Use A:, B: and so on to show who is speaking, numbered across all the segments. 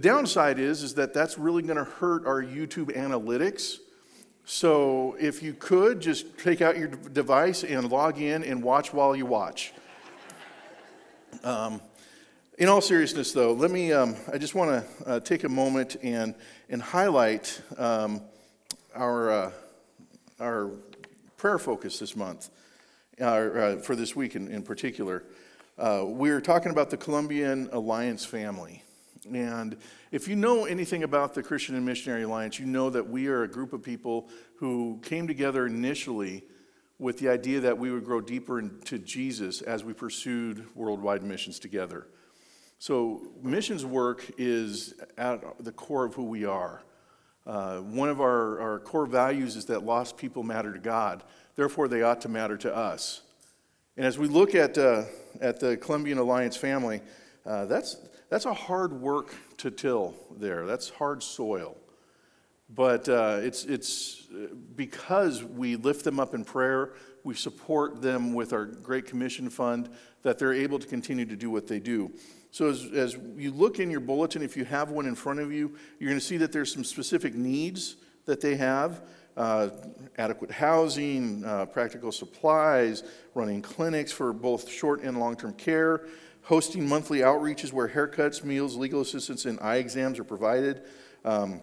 A: Downside is, is that that's really going to hurt our YouTube analytics. So if you could just take out your device and log in and watch while you watch. Um, in all seriousness, though, let me. Um, I just want to uh, take a moment and and highlight um, our uh, our prayer focus this month, uh for this week in, in particular. Uh, we're talking about the Colombian Alliance family. And if you know anything about the Christian and Missionary Alliance, you know that we are a group of people who came together initially with the idea that we would grow deeper into Jesus as we pursued worldwide missions together. So, missions work is at the core of who we are. Uh, one of our, our core values is that lost people matter to God, therefore, they ought to matter to us. And as we look at, uh, at the Colombian Alliance family, uh, that's, that's a hard work to till there. That's hard soil. But uh, it's, it's because we lift them up in prayer, we support them with our Great Commission Fund, that they're able to continue to do what they do. So, as, as you look in your bulletin, if you have one in front of you, you're going to see that there's some specific needs that they have. Uh, adequate housing, uh, practical supplies, running clinics for both short and long term care, hosting monthly outreaches where haircuts, meals, legal assistance, and eye exams are provided, um,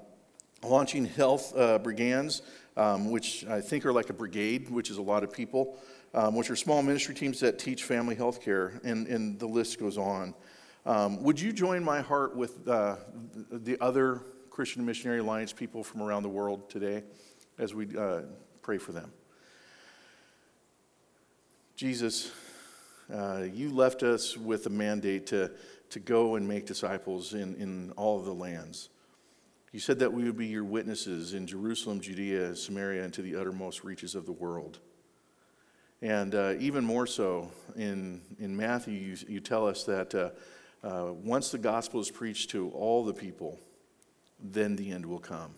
A: launching health uh, brigands, um, which I think are like a brigade, which is a lot of people, um, which are small ministry teams that teach family health care, and, and the list goes on. Um, would you join my heart with uh, the other Christian Missionary Alliance people from around the world today as we uh, pray for them? Jesus, uh, you left us with a mandate to, to go and make disciples in, in all of the lands. You said that we would be your witnesses in Jerusalem, Judea, Samaria, and to the uttermost reaches of the world. And uh, even more so, in, in Matthew, you, you tell us that uh, uh, once the gospel is preached to all the people, then the end will come.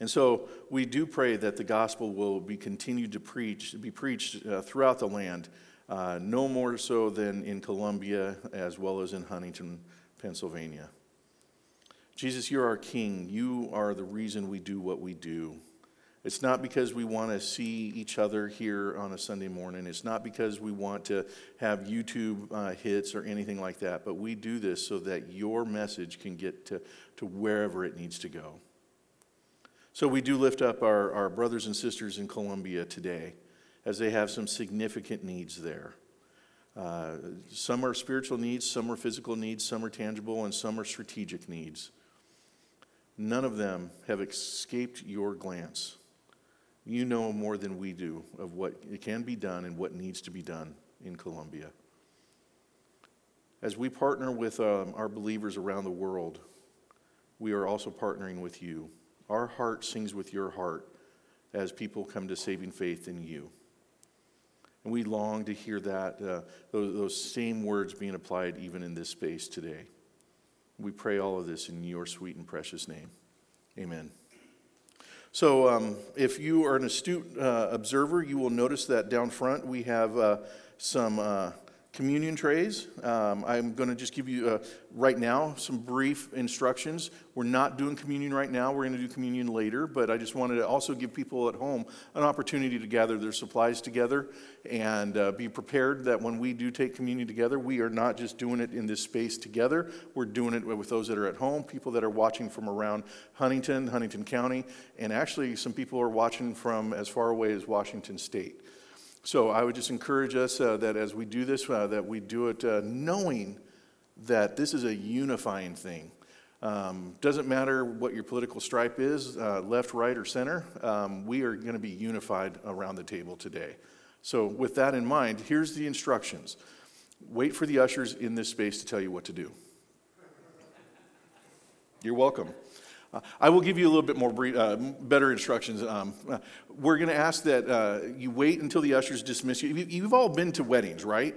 A: And so we do pray that the gospel will be continued to preach, be preached uh, throughout the land uh, no more so than in Colombia as well as in Huntingdon, Pennsylvania. Jesus, you're our King. You are the reason we do what we do. It's not because we want to see each other here on a Sunday morning. It's not because we want to have YouTube uh, hits or anything like that. But we do this so that your message can get to, to wherever it needs to go. So we do lift up our, our brothers and sisters in Colombia today as they have some significant needs there. Uh, some are spiritual needs, some are physical needs, some are tangible, and some are strategic needs. None of them have escaped your glance. You know more than we do of what can be done and what needs to be done in Colombia. As we partner with um, our believers around the world, we are also partnering with you. Our heart sings with your heart as people come to saving faith in you. And we long to hear that, uh, those, those same words being applied even in this space today. We pray all of this in your sweet and precious name. Amen. So, um, if you are an astute uh, observer, you will notice that down front we have uh, some uh, communion trays. Um, I'm going to just give you uh, right now some brief instructions. We're not doing communion right now, we're going to do communion later, but I just wanted to also give people at home an opportunity to gather their supplies together and uh, be prepared that when we do take communion together, we are not just doing it in this space together, we're doing it with those that are at home, people that are watching from around Huntingdon, Huntingdon County, and actually some people are watching from as far away as Washington State. So I would just encourage us uh, that as we do this, uh, that we do it uh, knowing that this is a unifying thing. Um, doesn't matter what your political stripe is, uh, left, right, or center, um, we are going to be unified around the table today. So, with that in mind, here's the instructions wait for the ushers in this space to tell you what to do. You're welcome. Uh, I will give you a little bit more brief, uh, better instructions. Um, uh, we're going to ask that uh, you wait until the ushers dismiss you. You've all been to weddings, right?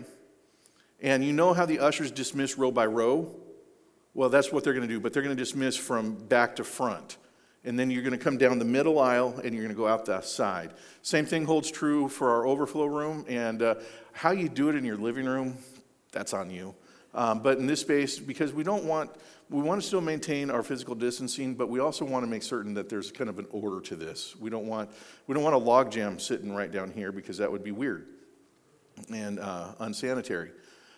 A: And you know how the ushers dismiss row by row? Well, that's what they're going to do, but they're going to dismiss from back to front. And then you're going to come down the middle aisle and you're going to go out the side. Same thing holds true for our overflow room. And uh, how you do it in your living room, that's on you. Um, but in this space, because we don't want we want to still maintain our physical distancing, but we also want to make certain that there's kind of an order to this. We don't want, we don't want a logjam sitting right down here because that would be weird and uh, unsanitary.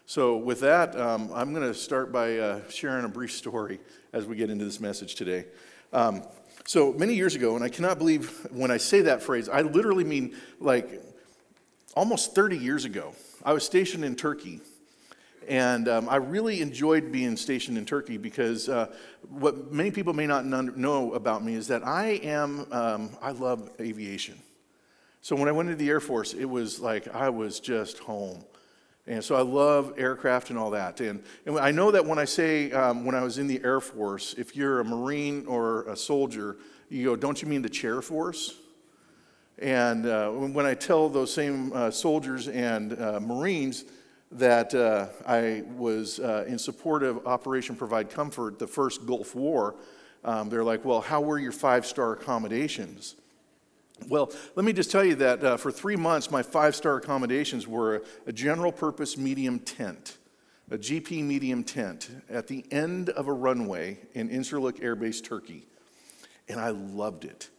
A: So, with that, um, I'm going to start by uh, sharing a brief story as we get into this message today. Um, so, many years ago, and I cannot believe when I say that phrase, I literally mean like almost 30 years ago, I was stationed in Turkey. And um, I really enjoyed being stationed in Turkey because uh, what many people may not know about me is that I am, um, I love aviation. So when I went into the Air Force, it was like I was just home. And so I love aircraft and all that. And, and I know that when I say um, when I was in the Air Force, if you're a Marine or a soldier, you go, don't you mean the chair force? And uh, when I tell those same uh, soldiers and uh, Marines that uh, I was uh, in support of Operation Provide Comfort, the first Gulf War, um, they're like, well, how were your five star accommodations? Well, let me just tell you that uh, for three months, my five star accommodations were a, general purpose medium tent, a GP medium tent at the end of a runway in Incirlik Air Base, Turkey. And I loved it.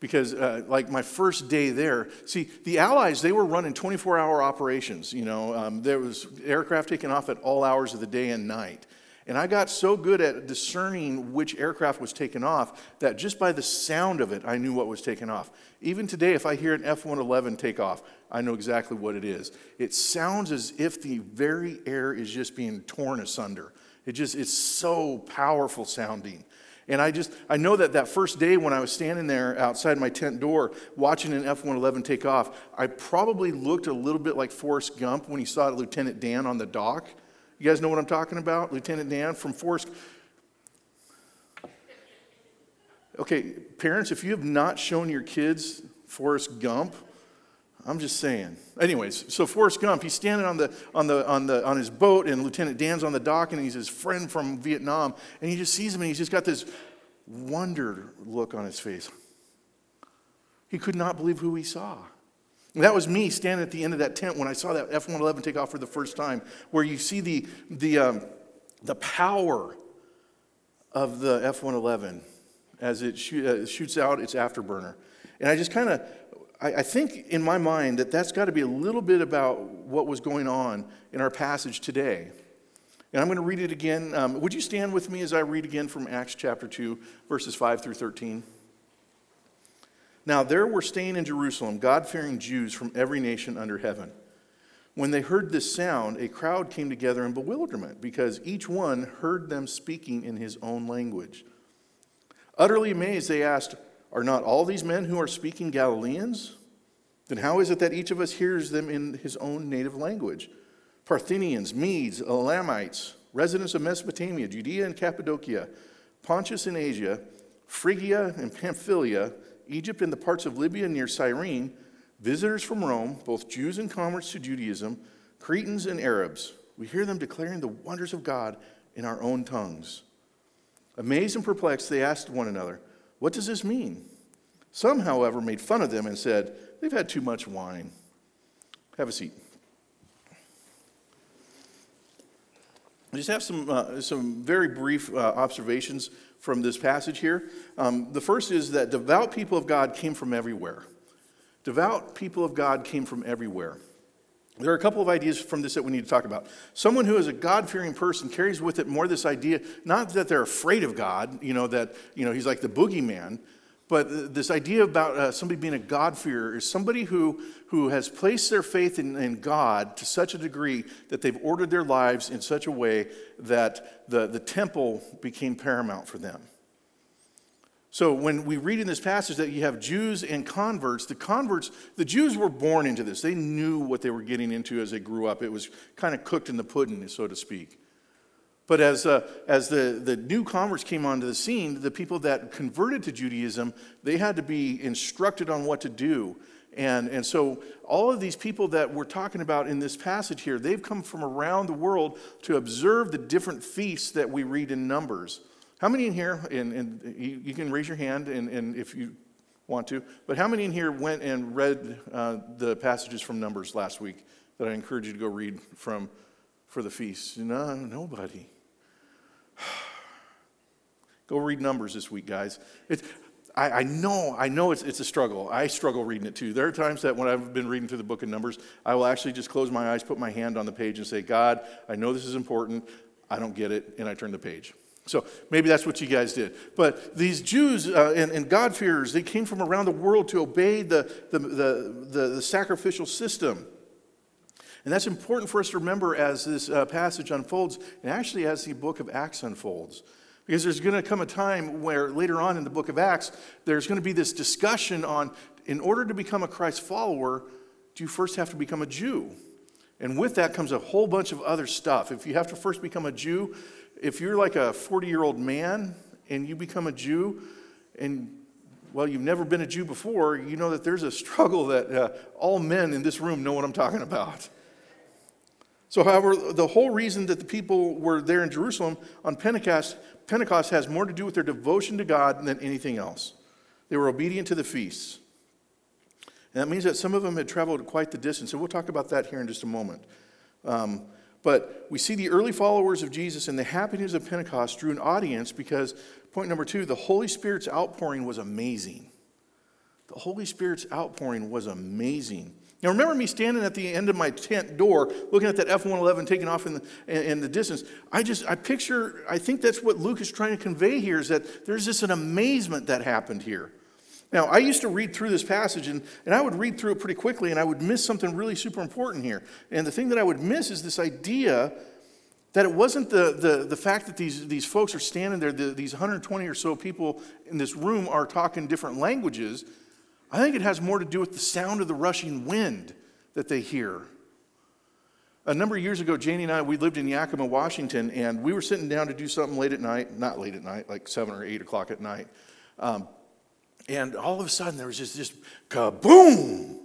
A: Because, uh, like, my first day there, see, the Allies, they were running 24 hour operations. You know, um, there was aircraft taking off at all hours of the day and night. And I got so good at discerning which aircraft was taken off that just by the sound of it, I knew what was taken off. Even today, if I hear an F 111 take off, I know exactly what it is. It sounds as if the very air is just being torn asunder. It just, it's so powerful sounding. And I just, I know that that first day when I was standing there outside my tent door watching an F 111 take off, I probably looked a little bit like Forrest Gump when he saw Lieutenant Dan on the dock you guys know what I'm talking about? Lieutenant Dan from Forrest. Okay, parents, if you have not shown your kids Forrest Gump, I'm just saying. Anyways, so Forrest Gump, he's standing on the on the on the on his boat, and Lieutenant Dan's on the dock, and he's his friend from Vietnam, and he just sees him, and he's just got this wonder look on his face. He could not believe who he saw. And that was me standing at the end of that tent when I saw that F 111 take off for the first time, where you see the, the, um, the power of the F 111 as it shoot, uh, shoots out its afterburner. And I just kind of, I, I think in my mind that that's got to be a little bit about what was going on in our passage today. And I'm going to read it again. Um, would you stand with me as I read again from Acts chapter 2, verses 5 through 13? Now there were staying in Jerusalem God fearing Jews from every nation under heaven. When they heard this sound, a crowd came together in bewilderment because each one heard them speaking in his own language. Utterly amazed, they asked, Are not all these men who are speaking Galileans? Then how is it that each of us hears them in his own native language? Parthians, Medes, Elamites, residents of Mesopotamia, Judea and Cappadocia, Pontus in Asia, Phrygia and Pamphylia, Egypt and the parts of Libya near Cyrene, visitors from Rome, both Jews and converts to Judaism, Cretans and Arabs. We hear them declaring the wonders of God in our own tongues. Amazed and perplexed, they asked one another, What does this mean? Some, however, made fun of them and said, They've had too much wine. Have a seat. I just have some, uh, some very brief uh, observations from this passage here. Um, the first is that devout people of God came from everywhere. Devout people of God came from everywhere. There are a couple of ideas from this that we need to talk about. Someone who is a God fearing person carries with it more this idea, not that they're afraid of God, you know, that, you know, he's like the boogeyman, but this idea about uh, somebody being a God-fearer is somebody who, who has placed their faith in, in, God to such a degree that they've ordered their lives in such a way that the, the temple became paramount for them. So when we read in this passage that you have Jews and converts, the converts, the Jews were born into this. They knew what they were getting into as they grew up. It was kind of cooked in the pudding, so to speak. But as, uh, as the, the new converts came onto the scene, the people that converted to Judaism, they had to be instructed on what to do. And, and so, all of these people that we're talking about in this passage here, they've come from around the world to observe the different feasts that we read in Numbers. How many in here, and, and you, you, can raise your hand and, and if you want to, but how many in here went and read uh, the passages from Numbers last week that I encourage you to go read from for the feast? No, nobody. Go read Numbers this week, guys. It's, I, I know, I know it's, it's a struggle. I struggle reading it too. There are times that when I've been reading through the book of Numbers, I will actually just close my eyes, put my hand on the page, and say, God, I know this is important. I don't get it, and I turn the page. So maybe that's what you guys did. But these Jews uh, and, and God-fearers, they came from around the world to obey the, the, the, the, the sacrificial system. And that's important for us to remember as this uh, passage unfolds, and actually as the book of Acts unfolds. Because there's going to come a time where later on in the book of Acts, there's going to be this discussion on in order to become a Christ follower, do you first have to become a Jew? And with that comes a whole bunch of other stuff. If you have to first become a Jew, if you're like a 40 year old man and you become a Jew, and well, you've never been a Jew before, you know that there's a struggle that uh, all men in this room know what I'm talking about. So, however, the whole reason that the people were there in Jerusalem on Pentecost, Pentecost has more to do with their devotion to God than anything else. They were obedient to the feasts. And that means that some of them had traveled quite the distance. And we'll talk about that here in just a moment. Um, but we see the early followers of Jesus and the happiness of Pentecost drew an audience because, point number two, the Holy Spirit's outpouring was amazing. The Holy Spirit's outpouring was amazing. Now, remember me standing at the end of my tent door, looking at that F 111 taking off in the, in the distance. I just, I picture, I think that's what Luke is trying to convey here is that there's just an amazement that happened here. Now, I used to read through this passage, and, and I would read through it pretty quickly, and I would miss something really super important here. And the thing that I would miss is this idea that it wasn't the, the, the fact that these, these folks are standing there, the, these 120 or so people in this room are talking different languages. I think it has more to do with the sound of the rushing wind that they hear. A number of years ago, Janie and I, we lived in Yakima, Washington, and we were sitting down to do something late at night, not late at night, like 7 or 8 o'clock at night. Um, and all of a sudden, there was just this kaboom.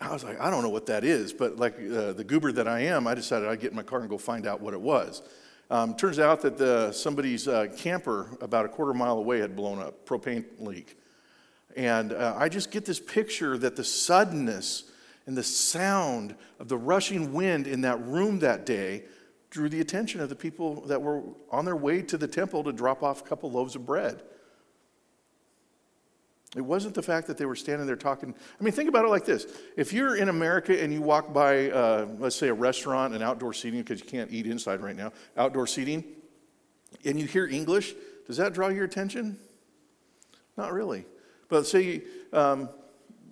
A: I was like, I don't know what that is, but like uh, the goober that I am, I decided I'd get in my car and go find out what it was. Um, turns out that the, somebody's uh, camper about a quarter mile away had blown up, propane leak. And uh, I just get this picture that the suddenness and the sound of the rushing wind in that room that day drew the attention of the people that were on their way to the temple to drop off a couple loaves of bread. It wasn't the fact that they were standing there talking. I mean, think about it like this. If you're in America and you walk by, uh, let's say, a restaurant and outdoor seating, because you can't eat inside right now, outdoor seating, and you hear English, does that draw your attention? Not really. But say, um,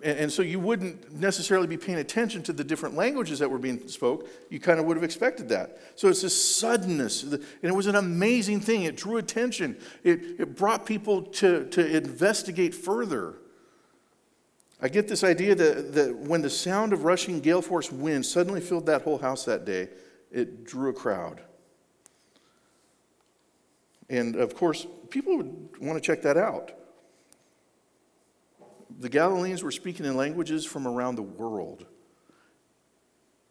A: and, and, so you wouldn't necessarily be paying attention to the different languages that were being spoke. You kind of would have expected that. So it's this suddenness, and it was an amazing thing. It drew attention. It, it brought people to, to investigate further. I get this idea that, that when the sound of rushing gale force wind suddenly filled that whole house that day, it drew a crowd. And of course, people would want to check that out the Galileans were speaking in languages from around the world.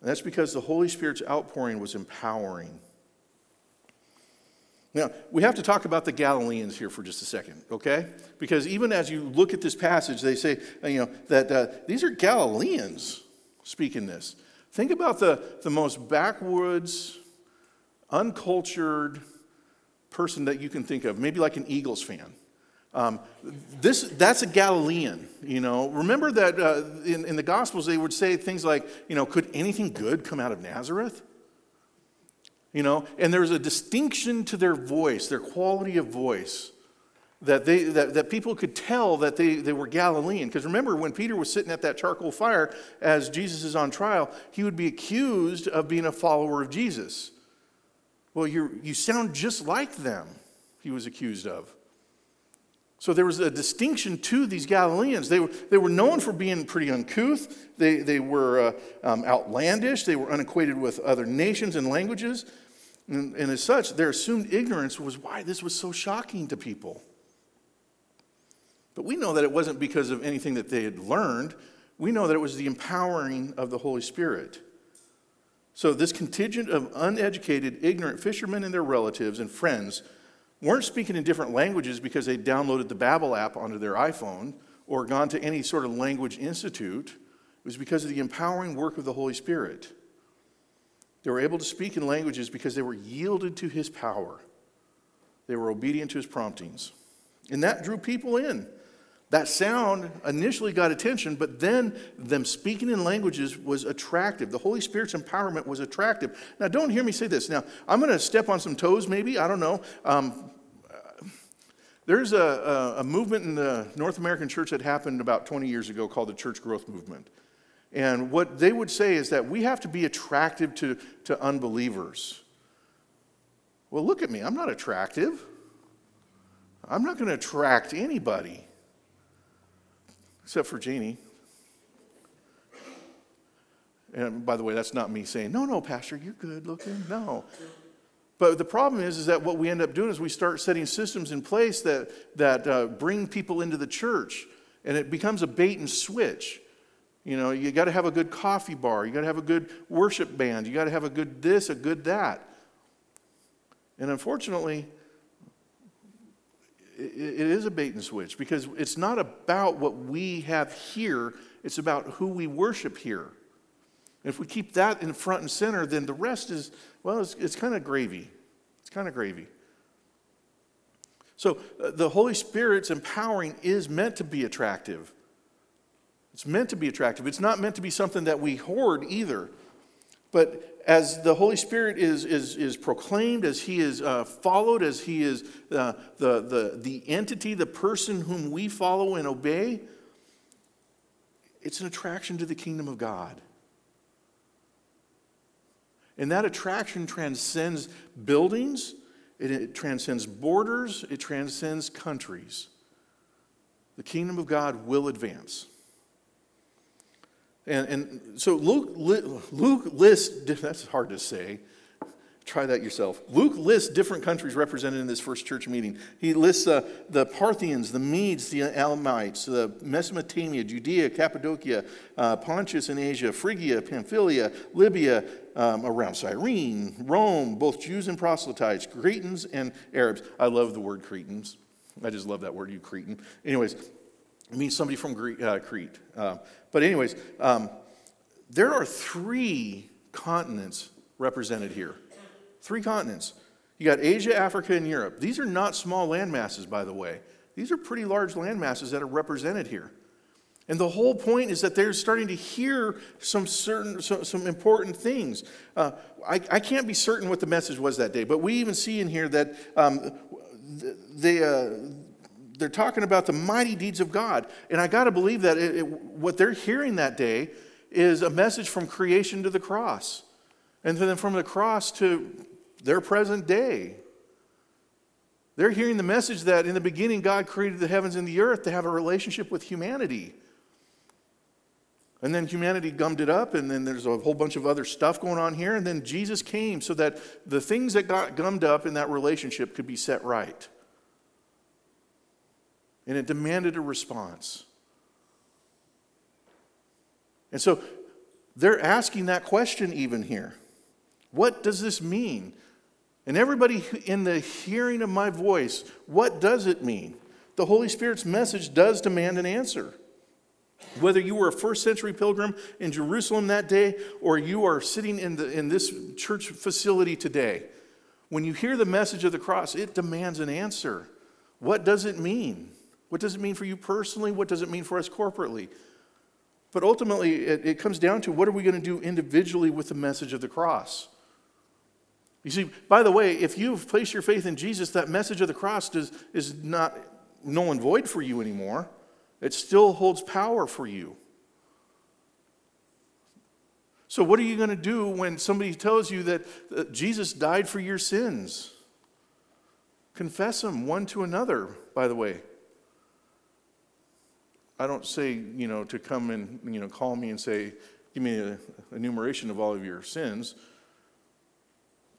A: And that's because the Holy Spirit's outpouring was empowering. Now, we have to talk about the Galileans here for just a second, okay? Because even as you look at this passage, they say, you know, that uh, these are Galileans speaking this. Think about the, the most backwoods, uncultured person that you can think of, maybe like an Eagles fan. Um, this, that's a Galilean, you know. Remember that uh, in, in the Gospels they would say things like, you know, could anything good come out of Nazareth? You know, and there's a distinction to their voice, their quality of voice, that, they, that, that people could tell that they, they were Galilean. Because remember, when Peter was sitting at that charcoal fire as Jesus is on trial, he would be accused of being a follower of Jesus. Well, you you sound just like them, he was accused of. So there was a distinction to these Galileans. They were, they were known for being pretty uncouth, they, they were uh, um, outlandish, they were unacquainted with other nations and languages. And, and as such, their assumed ignorance was why this was so shocking to people. But we know that it wasn't because of anything that they had learned. We know that it was the empowering of the Holy Spirit. So, this contingent of uneducated, ignorant fishermen and their relatives and friends weren't speaking in different languages because they downloaded the Babbel app onto their iPhone or gone to any sort of language institute. It was because of the empowering work of the Holy Spirit. They were able to speak in languages because they were yielded to his power. They were obedient to his promptings. And that drew people in. That sound initially got attention, but then them speaking in languages was attractive. The Holy Spirit's empowerment was attractive. Now, don't hear me say this. Now, I'm going to step on some toes, maybe. I don't know. Um, there's a, a, movement in the North American church that happened about 20 years ago called the Church Growth Movement. And what they would say is that we have to be attractive to, to unbelievers. Well, look at me. I'm not attractive. I'm not going to attract anybody except for Janie. And by the way, that's not me saying, no, no, Pastor, you're good looking. No. But the problem is, is that what we end up doing is we start setting systems in place that, that uh, bring people into the church, and it becomes a bait and switch. You know, you got to have a good coffee bar, you got to have a good worship band, you got to have a good this, a good that. And unfortunately, it is a bait and switch because it's not about what we have here, it's about who we worship here. if we keep that in front and center, then the rest is, well, it's, it's kind of gravy. It's kind of gravy. So uh, the Holy Spirit's empowering is meant to be attractive. It's meant to be attractive. It's not meant to be something that we hoard either. But as the Holy Spirit is, is, is proclaimed, as He is uh, followed, as He is uh, the, the, the entity, the person whom we follow and obey, it's an attraction to the kingdom of God. And that attraction transcends buildings, it, it transcends borders, it transcends countries. The kingdom of God will advance. And, and so Luke, Luke lists, that's hard to say. Try that yourself. Luke lists different countries represented in this first church meeting. He lists uh, the Parthians, the Medes, the Elamites, the Mesopotamia, Judea, Cappadocia, uh, Pontus in Asia, Phrygia, Pamphylia, Libya, um, around Cyrene, Rome, both Jews and proselytes, Cretans and Arabs. I love the word Cretans. I just love that word, you Cretan. Anyways, it means somebody from uh, Crete. Uh, but, anyways, um, there are three continents represented here. Three continents. You got Asia, Africa, and Europe. These are not small land masses, by the way. These are pretty large land masses that are represented here. And the whole point is that they're starting to hear some certain, some, some important things. Uh, I, I, can't be certain what the message was that day, but we even see in here that um, they, uh, they're talking about the mighty deeds of God. And I got to believe that it, it, what they're hearing that day is a message from creation to the cross, and then from the cross to their present day. They're hearing the message that in the beginning God created the heavens and the earth to have a relationship with humanity. And then humanity gummed it up, and then there's a whole bunch of other stuff going on here. And then Jesus came so that the things that got gummed up in that relationship could be set right and it demanded a response. And so they're asking that question even here. What does this mean? And everybody in the hearing of my voice, what does it mean? The Holy Spirit's message does demand an answer. Whether you were a first century pilgrim in Jerusalem that day or you are sitting in, the, in this church facility today, when you hear the message of the cross, it demands an answer. What does it mean? What does it mean for you personally? What does it mean for us corporately? But ultimately, it, it comes down to what are we going to do individually with the message of the cross? You see, by the way, if you've placed your faith in Jesus, that message of the cross does, is not null and void for you anymore. It still holds power for you. So, what are you going to do when somebody tells you that uh, Jesus died for your sins? Confess them one to another, by the way. I don't say, you know, to come and, you know, call me and say, give me an enumeration of all of your sins.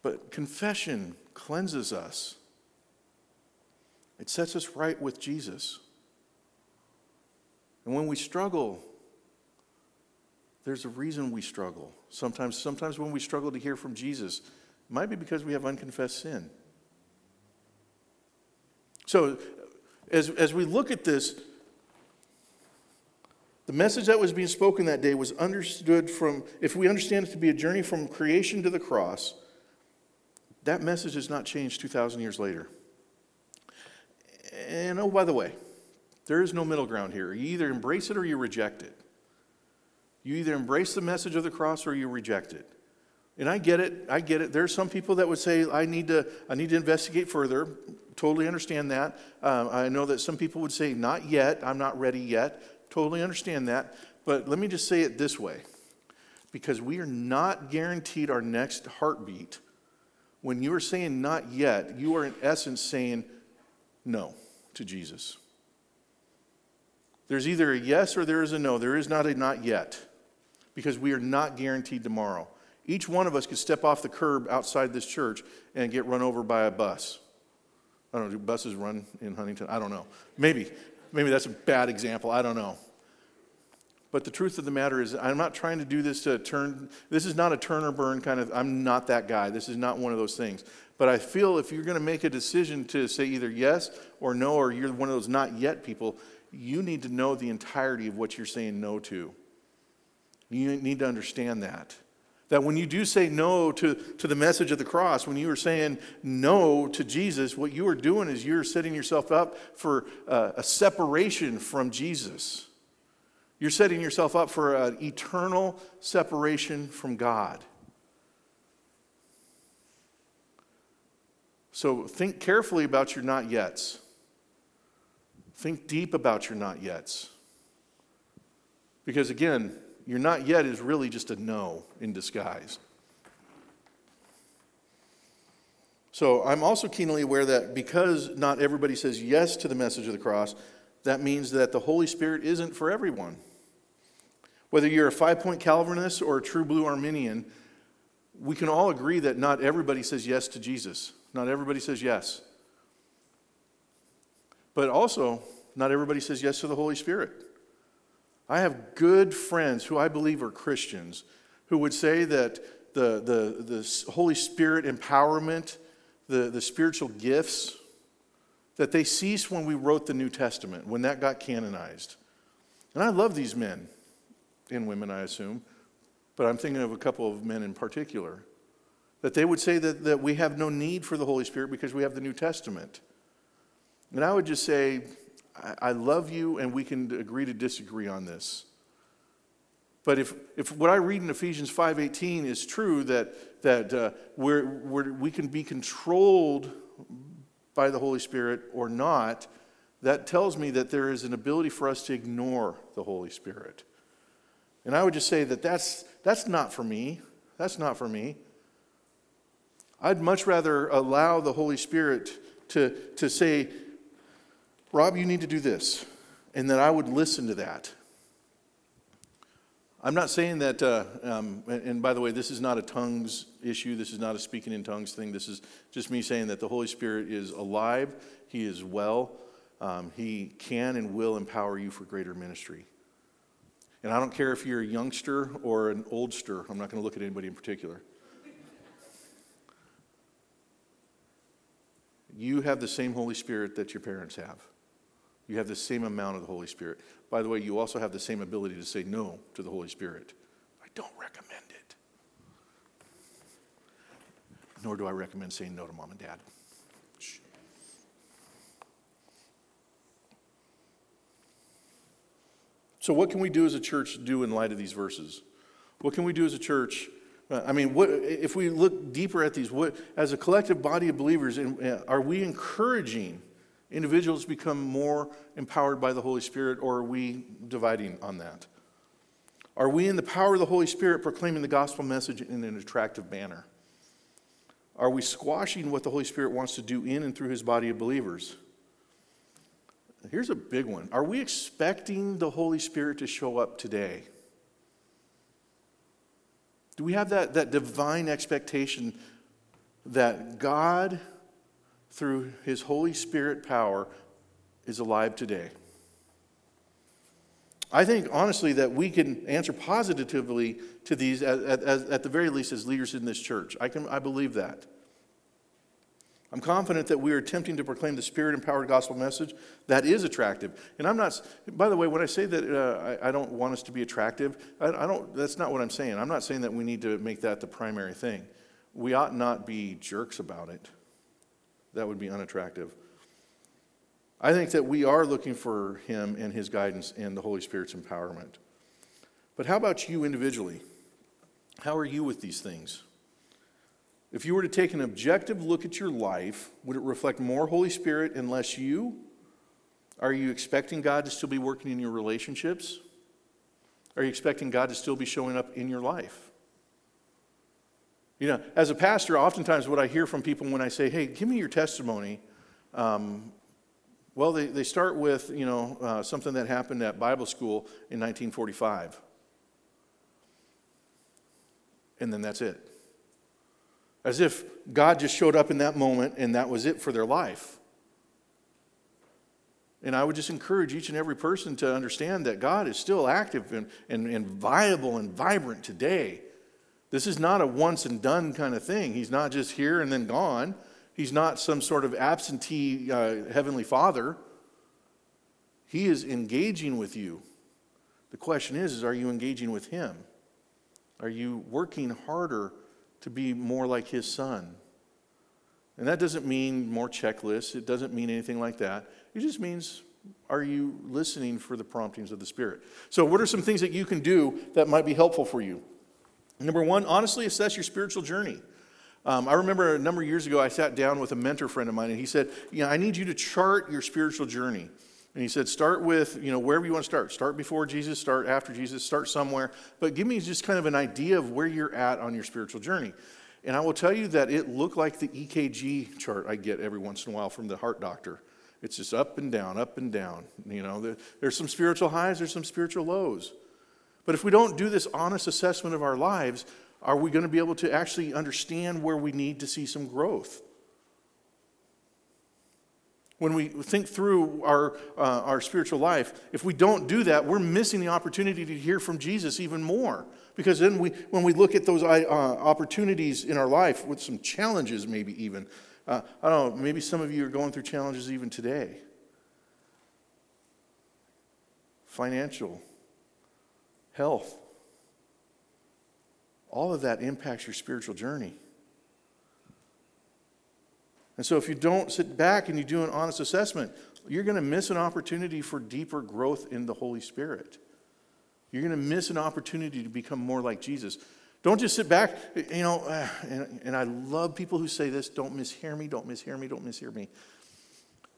A: But confession cleanses us, it sets us right with Jesus. And when we struggle, there's a reason we struggle. Sometimes, sometimes when we struggle to hear from Jesus, it might be because we have unconfessed sin. So, as, as we look at this, the message that was being spoken that day was understood from, if we understand it to be a journey from creation to the cross, that message has not changed 2,000 years later. And oh, by the way, there is no middle ground here. You either embrace it or you reject it. You either embrace the message of the cross or you reject it. And I get it. I get it. There are some people that would say, I need to, I need to investigate further. Totally understand that. Um, I know that some people would say, not yet. I'm not ready yet. Totally understand that. But let me just say it this way because we are not guaranteed our next heartbeat. When you are saying not yet, you are in essence saying no to Jesus. There's either a yes or there is a no. There is not a not yet because we are not guaranteed tomorrow. Each one of us could step off the curb outside this church and get run over by a bus. I don't know, do buses run in Huntingdon? I don't know. Maybe. Maybe that's a bad example. I don't know. But the truth of the matter is, I'm not trying to do this to turn, this is not a turn or burn kind of, I'm not that guy. This is not one of those things. But I feel if you're going to make a decision to say either yes or no, or you're one of those not yet people, you need to know the entirety of what you're saying no to. You need to understand that. That when you do say no to, to the message of the cross, when you are saying no to Jesus, what you are doing is you're setting yourself up for uh, a separation from Jesus. You're setting yourself up for an eternal separation from God. So think carefully about your not yets. Think deep about your not yets. Because again, your not yet is really just a no in disguise. So I'm also keenly aware that because not everybody says yes to the message of the cross, that means that the Holy Spirit isn't for everyone. Whether you're a five point Calvinist or a true blue Arminian, we can all agree that not everybody says yes to Jesus. Not everybody says yes. But also, not everybody says yes to the Holy Spirit. I have good friends who I believe are Christians who would say that the, the, the Holy Spirit empowerment, the, the spiritual gifts, that they ceased when we wrote the New Testament, when that got canonized. And I love these men and women, I assume, but I'm thinking of a couple of men in particular, that they would say that, that we have no need for the Holy Spirit because we have the New Testament. And I would just say, I, love you, and we can agree to disagree on this. But if, if what I read in Ephesians 5.18 is true, that, that uh, we're, we're, we can be controlled by the Holy Spirit or not, that tells me that there is an ability for us to ignore the Holy Spirit. And I would just say that that's, that's not for me. That's not for me. I'd much rather allow the Holy Spirit to, to say, Rob, you need to do this. And that I would listen to that. I'm not saying that, uh, um, and by the way, this is not a tongues issue. This is not a speaking in tongues thing. This is just me saying that the Holy Spirit is alive, He is well, um, He can and will empower you for greater ministry. And I don't care if you're a youngster or an oldster, I'm not going to look at anybody in particular. You have the same Holy Spirit that your parents have. You have the same amount of the Holy Spirit. By the way, you also have the same ability to say no to the Holy Spirit. I don't recommend it. Nor do I recommend saying no to mom and dad. So, what can we do as a church do in light of these verses? What can we do as a church? Uh, I mean, what, if we look deeper at these, what, as a collective body of believers, uh, are we encouraging individuals become more empowered by the Holy Spirit, or are we dividing on that? Are we in the power of the Holy Spirit proclaiming the gospel message in an attractive manner? Are we squashing what the Holy Spirit wants to do in and through his body of believers? Here's a big one. Are we expecting the Holy Spirit to show up today? Do we have that, that divine expectation that God, through His Holy Spirit power, is alive today? I think, honestly, that we can answer positively to these, at, at, the very least, as leaders in this church. I, can, I believe that. I'm confident that we are attempting to proclaim the spirit empowered gospel message that is attractive. And I'm not, by the way, when I say that uh, I, I, don't want us to be attractive, I, I, don't, that's not what I'm saying. I'm not saying that we need to make that the primary thing. We ought not be jerks about it. That would be unattractive. I think that we are looking for Him and His guidance and the Holy Spirit's empowerment. But how about you individually? How are you with these things? If you were to take an objective look at your life, would it reflect more Holy Spirit and less you? Are you expecting God to still be working in your relationships? Are you expecting God to still be showing up in your life? You know, as a pastor, oftentimes what I hear from people when I say, hey, give me your testimony, um, well, they, they start with, you know, uh, something that happened at Bible school in 1945. And then that's it. As if God just showed up in that moment and that was it for their life. And I would just encourage each and every person to understand that God is still active and, and, and viable and vibrant today. This is not a once and done kind of thing. He's not just here and then gone. He's not some sort of absentee uh, heavenly father. He is engaging with you. The question is, is are you engaging with him? Are you working harder to be more like his son? And that doesn't mean more checklists. It doesn't mean anything like that. It just means, are you listening for the promptings of the Spirit? So, what are some things that you can do that might be helpful for you? Number one, honestly assess your spiritual journey. Um, I remember a number of years ago, I sat down with a mentor friend of mine, and he said, "You know, I need you to chart your spiritual journey." And he said, start with, you know, wherever you want to start. Start before Jesus, start after Jesus, start somewhere. But give me just kind of an idea of where you're at on your spiritual journey. And I will tell you that it looked like the EKG chart I get every once in a while from the heart doctor. It's just up and down, up and down. You know, there's some spiritual highs, there's some spiritual lows. But if we don't do this honest assessment of our lives, are we going to be able to actually understand where we need to see some growth? When we think through our, uh, our spiritual life, if we don't do that, we're missing the opportunity to hear from Jesus even more. Because then we, when we look at those uh, opportunities in our life with some challenges, maybe even, uh, I don't know, maybe some of you are going through challenges even today. Financial, health, all of that impacts your spiritual journey. And so, if you don't sit back and you do an honest assessment, you're going to miss an opportunity for deeper growth in the Holy Spirit. You're going to miss an opportunity to become more like Jesus. Don't just sit back, you know, and, and I love people who say this don't mishear me, don't mishear me, don't mishear me.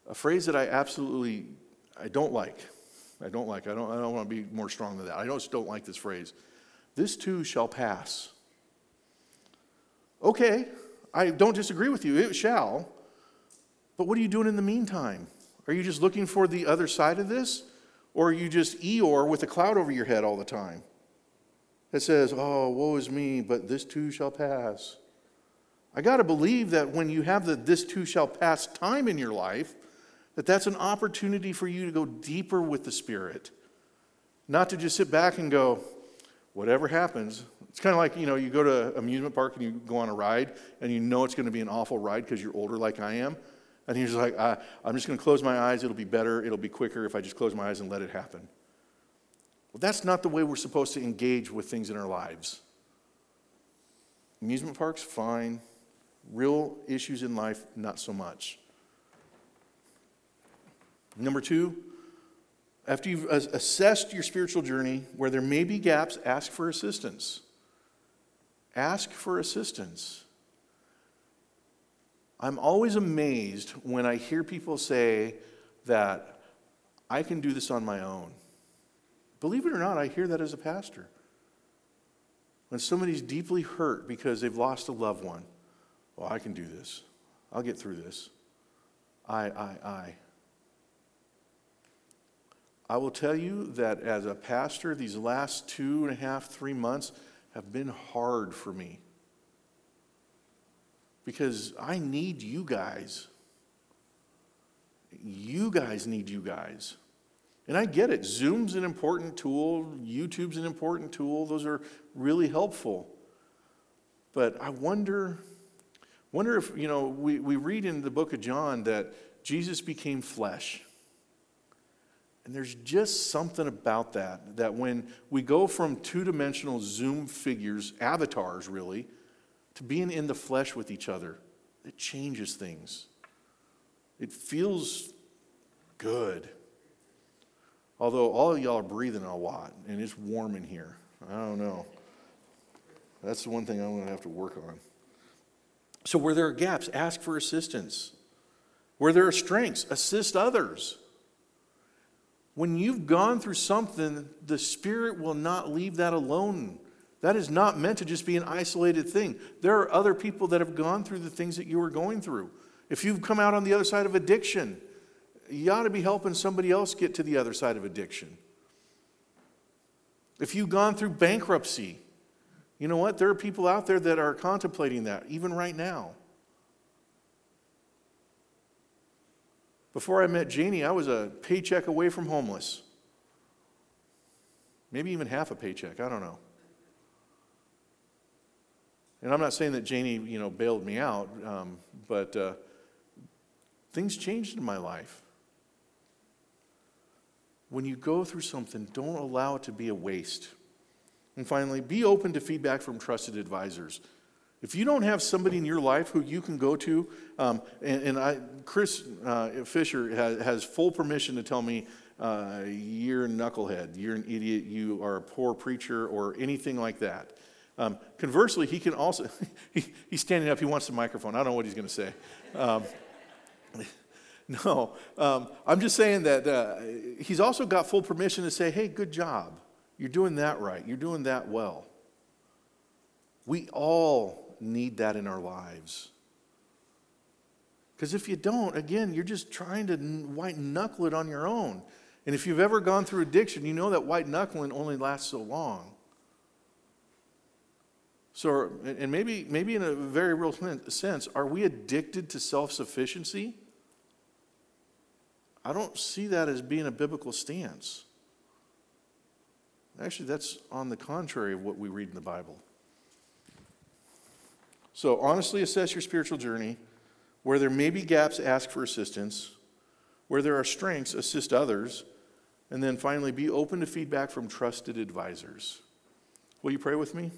A: A phrase that I absolutely I don't like. I don't like. I don't, I don't want to be more strong than that. I just don't like this phrase. This too shall pass. Okay, I don't disagree with you. It shall. But what are you doing in the meantime? Are you just looking for the other side of this? Or are you just Eeyore with a cloud over your head all the time that says, Oh, woe is me, but this too shall pass? I got to believe that when you have the this too shall pass time in your life, that that's an opportunity for you to go deeper with the Spirit. Not to just sit back and go, whatever happens. It's kind of like, you know, you go to amusement park and you go on a ride and you know it's going to be an awful ride because you're older like I am. And he's like, I, I'm just going to close my eyes. It'll be better. It'll be quicker if I just close my eyes and let it happen. Well, that's not the way we're supposed to engage with things in our lives. Amusement parks, fine. Real issues in life, not so much. Number two, after you've assessed your spiritual journey, where there may be gaps, ask for assistance. Ask for assistance. I'm always amazed when I hear people say that I can do this on my own. Believe it or not, I hear that as a pastor. When somebody's deeply hurt because they've lost a loved one, well, I can do this. I'll get through this. I, I, I. I will tell you that as a pastor, these last two and a half, three months have been hard for me because I need you guys. You guys need you guys. And I get it. Zoom's an important tool, YouTube's an important tool. Those are really helpful. But I wonder, wonder if, you know, we, we read in the book of John that Jesus became flesh. And there's just something about that, that when we go from two dimensional Zoom figures, avatars really, to being in the flesh with each other, it changes things. It feels Good. Although all of y'all are breathing a lot and it's warm in here. I don't know. That's the one thing I'm going to have to work on. So, where there are gaps, ask for assistance. Where there are strengths, assist others. When you've gone through something, the Spirit will not leave that alone. That is not meant to just be an isolated thing. There are other people that have gone through the things that you are going through. If you've come out on the other side of addiction, you ought to be helping somebody else get to the other side of addiction. If you've gone through bankruptcy, you know what? There are people out there that are contemplating that, even right now. Before I met Janie, I was a paycheck away from homeless. Maybe even half a paycheck, I don't know. And I'm not saying that Janie, you know, bailed me out, um, but uh, things changed in my life. When you go through something, don't allow it to be a waste. And finally, be open to feedback from trusted advisors. If you don't have somebody in your life who you can go to, um, and, and, I, Chris uh, Fisher has, has, full permission to tell me, uh, you're a knucklehead, you're an idiot, you are a poor preacher, or anything like that. Um, conversely, he can also, he, he's standing up, he wants the microphone. I don't know what he's going to say. Um, no, um, I'm just saying that uh, he's also got full permission to say, hey, good job. You're doing that right. You're doing that well. We all need that in our lives. Because if you don't, again, you're just trying to white knuckle it on your own. And if you've ever gone through addiction, you know that white knuckling only lasts so long. So, and maybe, maybe in a very real sense, are we addicted to self sufficiency? I don't see that as being a biblical stance. Actually, that's on the contrary of what we read in the Bible. So, honestly assess your spiritual journey. Where there may be gaps, ask for assistance. Where there are strengths, assist others. And then finally, be open to feedback from trusted advisors. Will you pray with me?